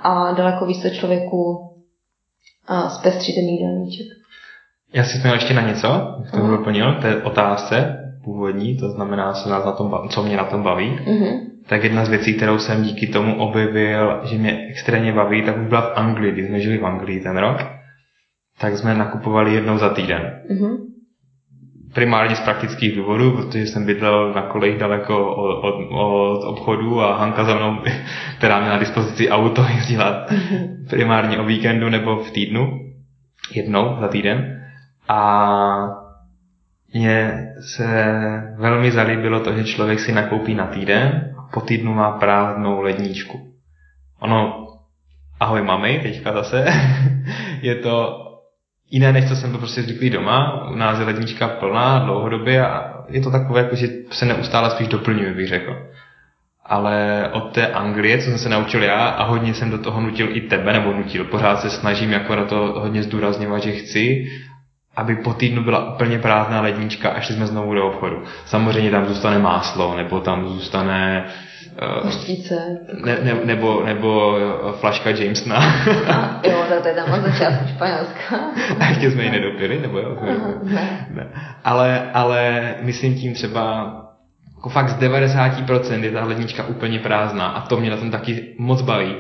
a daleko víc to člověku zpestří ten jídelníček. Já si měl ještě na něco, k tomu doplnil, té otázce původní, to znamená, co, nás na tom, co mě na tom baví. Uh-huh tak jedna z věcí, kterou jsem díky tomu objevil, že mě extrémně baví, tak už byla v Anglii, když jsme žili v Anglii ten rok, tak jsme nakupovali jednou za týden. Mm-hmm. Primárně z praktických důvodů, protože jsem bydlel na kolejích daleko od, od, od obchodu a Hanka za mnou, která měla dispozici auto, jezdila mm-hmm. primárně o víkendu nebo v týdnu, jednou za týden. A mně se velmi zalíbilo to, že člověk si nakoupí na týden po týdnu má prázdnou ledničku. Ono, ahoj mami, teďka zase, je to jiné, než co jsem to prostě zvyklý doma. U nás je lednička plná dlouhodobě a je to takové, jako, že se neustále spíš doplňuje, bych řekl. Ale od té Anglie, co jsem se naučil já a hodně jsem do toho nutil i tebe, nebo nutil, pořád se snažím jako na to hodně zdůrazňovat, že chci, aby po týdnu byla úplně prázdná lednička a šli jsme znovu do obchodu. Samozřejmě tam zůstane máslo, nebo tam zůstane uh, ne, ne, nebo, nebo eh, flaška Jamesona. A, jo, to je tam od začátku Španělska. a ještě jsme ji nedopili, nebo jo? Aha, ne. ne. Ale, ale myslím tím třeba jako fakt z 90% je ta lednička úplně prázdná a to mě na tom taky moc baví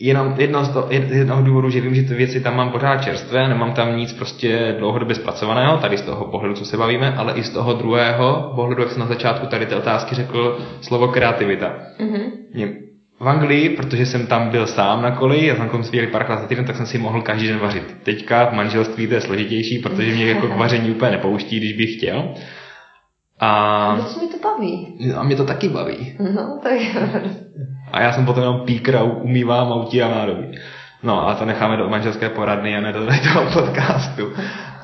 jenom jedno z, to, jednoho důvodu, že vím, že ty věci tam mám pořád čerstvé, nemám tam nic prostě dlouhodobě zpracovaného, tady z toho pohledu, co se bavíme, ale i z toho druhého pohledu, jak jsem na začátku tady ty otázky řekl, slovo kreativita. Mm-hmm. V Anglii, protože jsem tam byl sám na koleji, a jsem tam svěděli párkrát za týden, tak jsem si mohl každý den vařit. Teďka v manželství to je složitější, protože mě jako k vaření úplně nepouští, když bych chtěl. A... Co mi to baví. A mě to taky baví. No, tak a já jsem potom jenom píkr a umývám a utírám nádobí. No a to necháme do manželské poradny a ne do toho podcastu.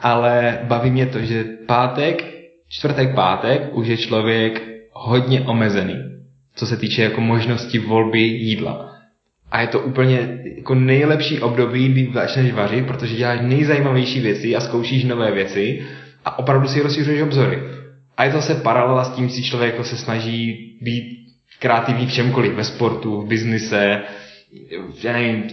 Ale baví mě to, že pátek, čtvrtek, pátek už je člověk hodně omezený, co se týče jako možnosti volby jídla. A je to úplně jako nejlepší období, kdy začneš vařit, protože děláš nejzajímavější věci a zkoušíš nové věci a opravdu si rozšiřuješ obzory. A je to zase paralela s tím, si člověk jako se snaží být kreativní v čemkoliv, ve sportu, v biznise, já nevím,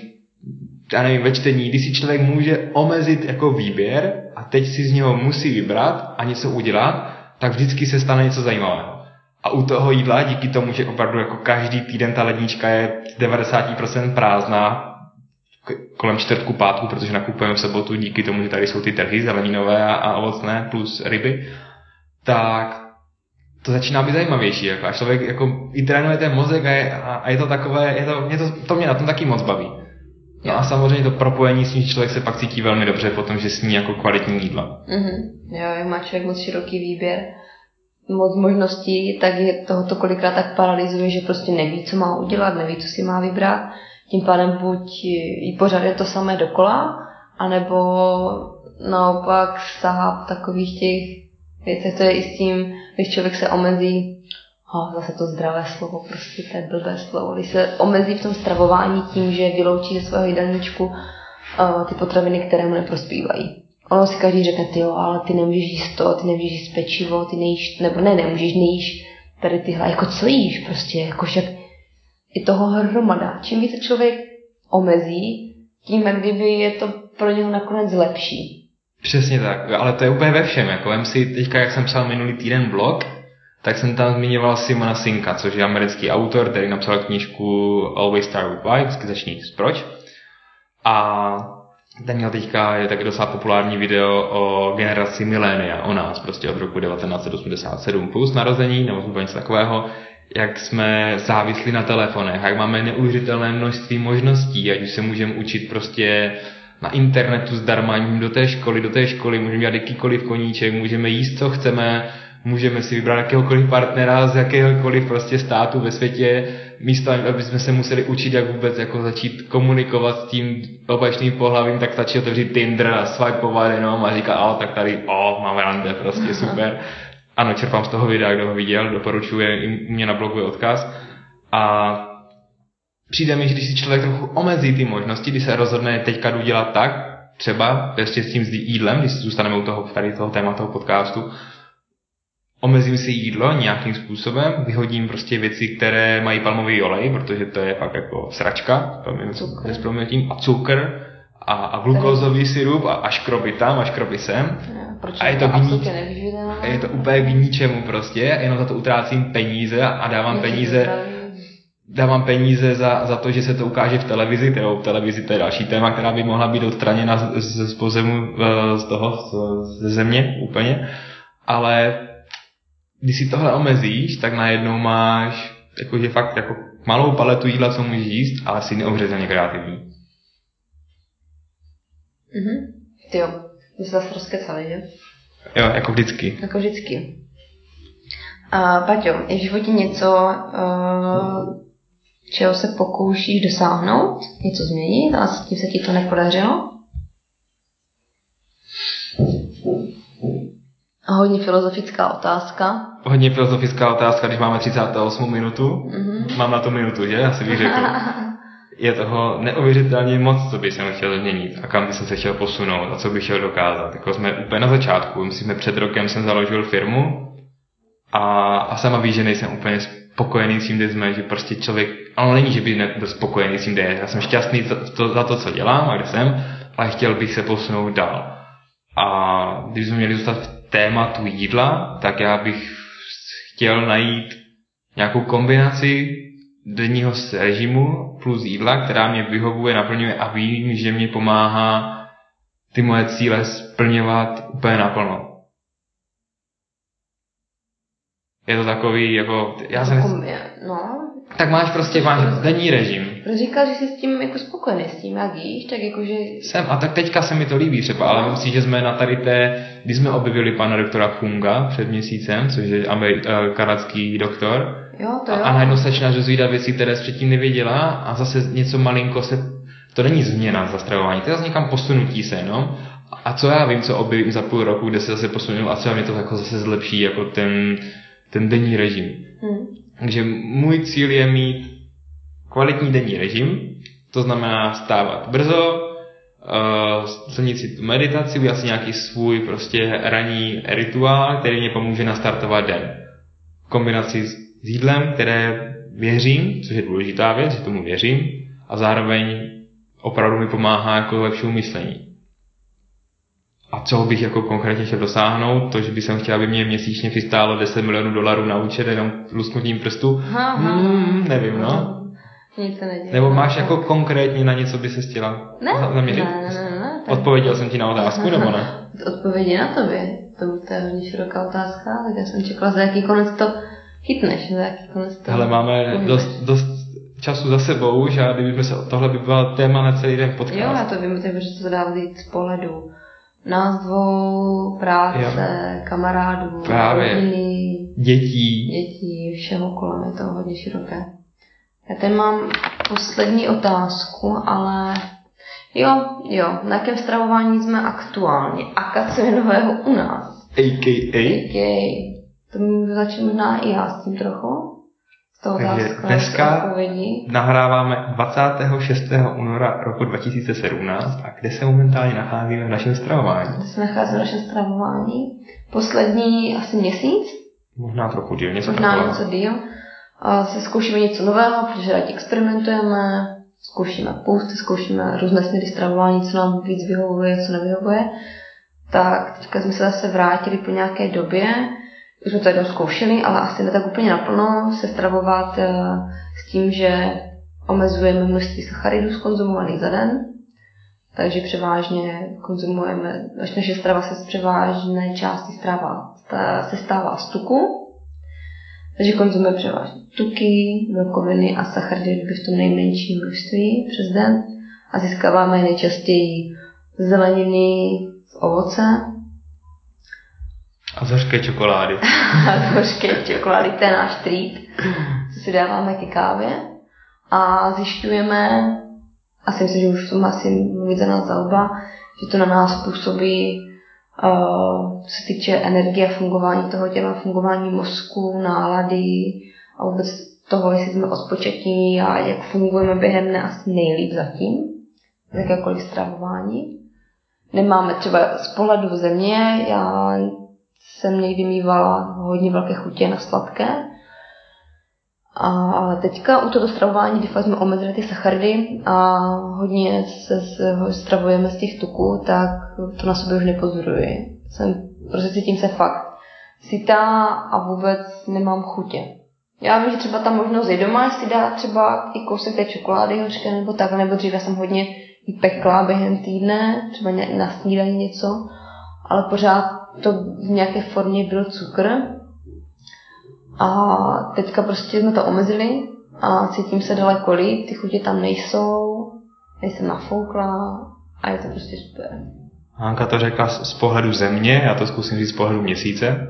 já nevím, ve čtení, kdy si člověk může omezit jako výběr a teď si z něho musí vybrat a něco udělat, tak vždycky se stane něco zajímavého. A u toho jídla, díky tomu, že opravdu jako každý týden ta lednička je z 90% prázdná, kolem čtvrtku, pátku, protože nakupujeme v sobotu díky tomu, že tady jsou ty trhy zeleninové a, a ovocné plus ryby, tak to začíná být zajímavější. Jako, a člověk jako, i trénuje ten mozek a je, a, je to takové, je to, mě to, to mě na tom taky moc baví. No a samozřejmě to propojení s že člověk se pak cítí velmi dobře potom, že sní jako kvalitní jídla. Mm-hmm. Jo, jak má člověk moc široký výběr, moc možností, tak je toho to kolikrát tak paralizuje, že prostě neví, co má udělat, neví, co si má vybrat. Tím pádem buď jí pořád je to samé dokola, anebo naopak sahá v takových těch věcech, to je i s tím, když člověk se omezí a zase to zdravé slovo, prostě to je blbé slovo. Když se omezí v tom stravování tím, že vyloučí ze svého jídelníčku uh, ty potraviny, které mu neprospívají. Ono si každý řekne, ty jo, ale ty nemůžeš jíst to, ty nemůžeš jíst pečivo, ty nejíš, nebo ne, nemůžeš, nejíš tady tyhle, jako co jíš prostě, jako však je toho hromada. Čím více člověk omezí, tím jak kdyby je to pro něho nakonec lepší. Přesně tak, ale to je úplně ve všem. Jako vem si teďka, jak jsem psal minulý týden blog, tak jsem tam zmiňoval Simona Sinka, což je americký autor, který napsal knížku Always Start with Why, vždycky začni proč. A ten měl teďka, je taky docela populární video o generaci milénia, o nás, prostě od roku 1987 plus narození, nebo něco takového, jak jsme závislí na telefonech, jak máme neuvěřitelné množství možností, ať už se můžeme učit prostě na internetu zdarma, do té školy, do té školy, můžeme dělat jakýkoliv koníček, můžeme jíst, co chceme, můžeme si vybrat jakéhokoliv partnera z jakéhokoliv prostě státu ve světě, místo, aby jsme se museli učit, jak vůbec jako začít komunikovat s tím opačným pohlavím, tak stačí otevřít Tinder a swipeovat jenom a říkat, a tak tady, o, máme rande, prostě super. Ano, čerpám z toho videa, kdo ho viděl, doporučuje, mě na blogu je odkaz. A přijde mi, že když si člověk trochu omezí ty možnosti, když se rozhodne teďka jdu dělat tak, třeba ještě s tím jídlem, když zůstaneme u toho, tady toho tématu toho podcastu, omezím si jídlo nějakým způsobem, vyhodím prostě věci, které mají palmový olej, protože to je fakt jako sračka, proměnutím, a cukr, a, a glukózový syrup a, a škroby tam a škroby sem. a je to, k a je to úplně k ničemu prostě, jenom za to utrácím peníze a dávám peníze dávám peníze za, za to, že se to ukáže v televizi, kterou televizi to je další téma, která by mohla být odstraněna z, z, z pozemu, eh, z toho, ze země úplně, ale když si tohle omezíš, tak najednou máš jakože fakt jako malou paletu jídla, co můžeš jíst, ale si neobřezaně kreativní. Mhm. Ty jo, my se zase rozkecali, že? Jo, jako vždycky. Jako vždycky. A Paťo, je v životě něco, uh, čeho se pokoušíš dosáhnout, něco změnit a s tím se ti to nepodařilo? A hodně filozofická otázka. Hodně filozofická otázka, když máme 38 minutu. Mm-hmm. Mám na to minutu, že? Já si bych řekl. Je toho neuvěřitelně moc, co bych se chtěl změnit a kam bych se chtěl posunout a co bych chtěl dokázat. Jako jsme úplně na začátku. Myslím, že před rokem jsem založil firmu a, a sama víš, že nejsem úplně spokojený s tím, kde jsme, že prostě člověk, ale není, že by nebyl spokojený s tím, kde je. Já jsem šťastný za to, za to, co dělám a kde jsem, ale chtěl bych se posunout dál. A když jsme měli zůstat v tématu jídla, tak já bych chtěl najít nějakou kombinaci denního režimu plus jídla, která mě vyhovuje, naplňuje a vím, že mě pomáhá ty moje cíle splňovat úplně naplno. Je to takový, jako, já jsem... No, tak máš prostě, máš denní režim. Říkal, že jsi s tím jako spokojený, s tím, jak jíš, tak jakože... Jsem, a tak teďka se mi to líbí třeba, ale myslím, že jsme na tady té, když jsme objevili pana doktora Funga před měsícem, což je ameri- uh, kanadský doktor, jo, to jo. A, a najednou se začínáš dozvídat věci, které jsi předtím nevěděla a zase něco malinko se, to není změna zastravování, to je zase někam posunutí se, no. A co já vím, co objevím za půl roku, kde se zase posunul a třeba mě to jako zase zlepší, jako ten, ten denní režim. Hmm. Takže můj cíl je mít kvalitní denní režim, to znamená stávat brzo, uh, si tu meditaci, udělat si nějaký svůj prostě ranní rituál, který mě pomůže nastartovat den. V kombinaci s jídlem, které věřím, což je důležitá věc, že tomu věřím a zároveň opravdu mi pomáhá jako lepšímu myšlení. A co bych jako konkrétně chtěl dosáhnout, to, že bych chtěl, aby mě měsíčně přistálo 10 milionů dolarů na účet jenom lusknutím prstu, Aha, hmm, nevím, no. Nic se neděje. Nebo máš jako konkrétně na něco by se chtěla Ne, ne, zaměřit? ne, ne, ne. tak- Odpověděl jsem ti na otázku, nebo ne? Odpovědi na tobě. To, to je hodně široká otázka, tak já jsem čekala, za jaký konec to chytneš, za jaký konec to Hele, máme dost, dost času za sebou, že a kdybychom se, tohle by byla téma na celý den podcast. Jo, já to vím, takže to dá vzít z pohledu nás dvou, práce, kamarádů, Právě. rodiny, Dětí. dětí, všeho kolem, je to hodně široké. Já tady mám poslední otázku, ale jo, jo, na jakém stravování jsme aktuálně? A co je nového u nás? A.K.A. Okay. To můžu začít možná i já s tím trochu. S tou Takže dneska- odpovědí. Nahráváme 26. února roku 2017 a kde se momentálně nacházíme v našem stravování? Kde se nachází naše stravování? Poslední asi měsíc, Možná trochu díl, něco možná takového. něco díl. A se zkoušíme něco nového, protože rádi experimentujeme, zkoušíme pousty, zkoušíme různé směry stravování, co nám víc vyhovuje, co nevyhovuje. Tak teďka jsme se zase vrátili po nějaké době, jsme to jednou zkoušeli, ale asi ne tak úplně naplno se stravovat eh, s tím, že omezujeme množství sacharidů skonzumovaných za den, takže převážně konzumujeme, až naše strava se z převážné části strava se stává z tuku, takže konzumujeme převážně tuky, bílkoviny a sacharidy v tom nejmenším množství přes den. A získáváme nejčastěji zeleniny, z ovoce A z hořké čokolády. a z hořké čokolády, to je náš treat, co si dáváme ke kávě a zjišťujeme, asi myslím, že už to má asi mluvit za nás za oba, že to na nás působí, uh, co se týče energie a fungování toho těla, fungování mozku, nálady a vůbec toho, jestli jsme odpočetní a jak fungujeme během dne asi nejlíp zatím, z jakékoliv stravování. Nemáme třeba z pohledu země, já jsem někdy mývala hodně velké chutě na sladké. A teďka u toho stravování, kdy jsme omezili ty sacharidy a hodně se stravujeme z těch tuků, tak to na sobě už nepozoruji. Jsem, prostě cítím se fakt sytá a vůbec nemám chutě. Já vím, že třeba ta možnost je doma, si dá třeba i kousek té čokolády hořké nebo tak, nebo dříve jsem hodně i pekla během týdne, třeba na snídaní něco, ale pořád to v nějaké formě byl cukr. A teďka prostě jsme to omezili a cítím se daleko líp, ty chutě tam nejsou, nejsem nafoukla a je to prostě super. Hanka to řekla z pohledu země, já to zkusím říct z pohledu měsíce.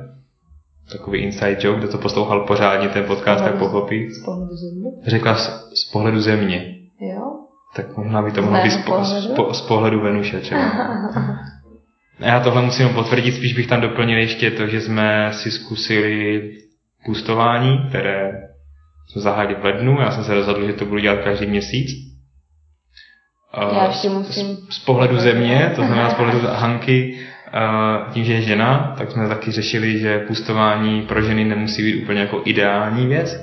Takový inside joke, kdo to poslouchal pořádně ten podcast, tak pochopí. Z pohledu země. Řekla z, z pohledu země. Jo? Tak možná by to mohlo být z, po, z, pohledu? po, z pohledu Venuše třeba. Já tohle musím potvrdit, spíš bych tam doplnil ještě to, že jsme si zkusili pustování, které jsme zahájili v lednu. Já jsem se rozhodl, že to budu dělat každý měsíc. Eh, Já ještě z- musím- Z, z pohledu země, to znamená z pohledu Hanky, eh, tím, že je žena, tak jsme taky řešili, že pustování pro ženy nemusí být úplně jako ideální věc,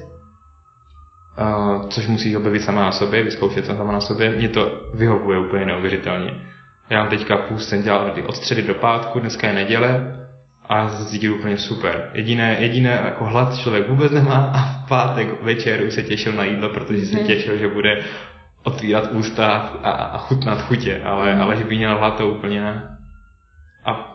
eh, což musí objevit sama na sobě, vyzkoušet to sama na sobě. Mně to vyhovuje úplně neuvěřitelně. Já teďka půst, jsem dělal od středy do pátku, dneska je neděle a cítil úplně super. Jediné, jediné jako hlad člověk vůbec nemá a v pátek večer už se těšil na jídlo, protože se těšil, že bude otvírat ústa a, a chutnat chutě, ale, ale že by měl hlad to úplně ne. A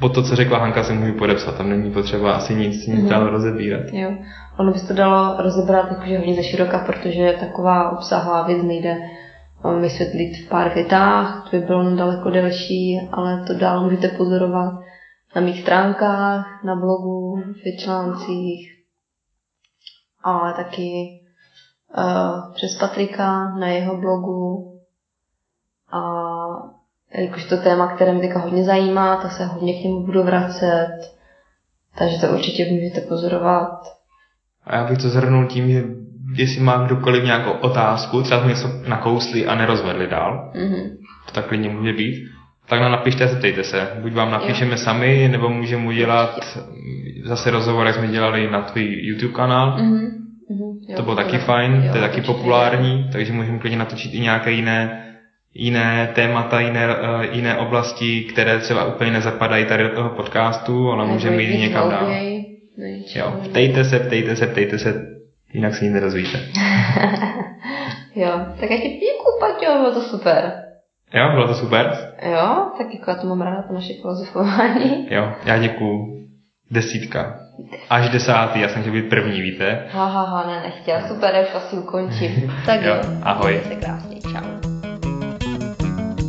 po to, co řekla Hanka, se můžu podepsat, tam není potřeba asi nic, nic dál rozebírat. Jo. Ono by se to dalo rozebrat jakože hodně ze široka, protože taková obsahová věc nejde vysvětlit v pár větách, to by bylo daleko delší, ale to dál můžete pozorovat na mých stránkách, na blogu, v článcích, ale taky uh, přes Patrika na jeho blogu. A jakož to téma, které mě teďka hodně zajímá, tak se hodně k němu budu vracet, takže to určitě můžete pozorovat. A já bych to zhrnul tím, že jestli má kdokoliv nějakou otázku, třeba jsme něco nakousli a nerozvedli dál, Mhm. to tak klidně může být, tak nám napište a zeptejte se. Buď vám napíšeme jo. sami, nebo můžeme udělat zase rozhovor, jak jsme dělali na tvůj YouTube kanál. Mhm. Mhm. Jo, to bylo taky fajn, jo, to je taky určitě. populární, takže můžeme klidně natočit i nějaké jiné, jiné témata, jiné, uh, jiné oblasti, které třeba úplně nezapadají tady do toho podcastu, ale můžeme jít někam dál. Jo, ptejte se, ptejte se, ptejte se, jinak se nic nedozvíte. jo, tak já ti díku, Paťo, bylo to super. Jo, bylo to super? Jo, tak jako já to mám ráda, to naše filozofování. Jo, já děkuju. Desítka. Až desátý, já jsem chtěl být první, víte? Ha, ha, ha, ne, nechtěl, super, já už asi ukončím. tak Jo, jo, ahoj. mějte se krásně, čau.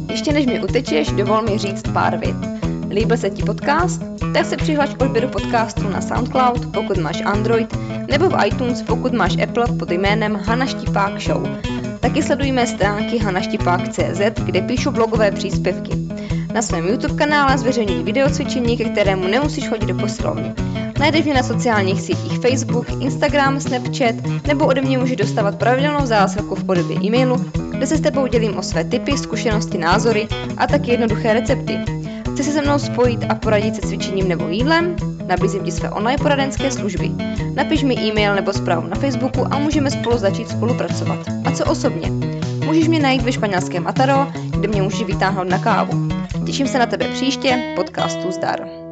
Ještě než mi utečeš, dovol mi říct pár vět. Líbil se ti podcast? Tak se přihlaš k odběru podcastu na SoundCloud, pokud máš Android, nebo v iTunes, pokud máš Apple pod jménem Hana Štipák Show. Taky sleduj mé stránky hanaštipák.cz, kde píšu blogové příspěvky. Na svém YouTube kanále zveřejňuji videocvičení, ke kterému nemusíš chodit do posilovny. Najdeš mě na sociálních sítích Facebook, Instagram, Snapchat nebo ode mě můžeš dostávat pravidelnou zásilku v podobě e-mailu, kde se s tebou dělím o své tipy, zkušenosti, názory a taky jednoduché recepty. Chci se se mnou spojit a poradit se cvičením nebo jídlem? Nabízím ti své online poradenské služby. Napiš mi e-mail nebo zprávu na Facebooku a můžeme spolu začít spolupracovat. A co osobně? Můžeš mě najít ve španělském Ataro, kde mě můžeš vytáhnout na kávu. Těším se na tebe příště, podcastu zdar.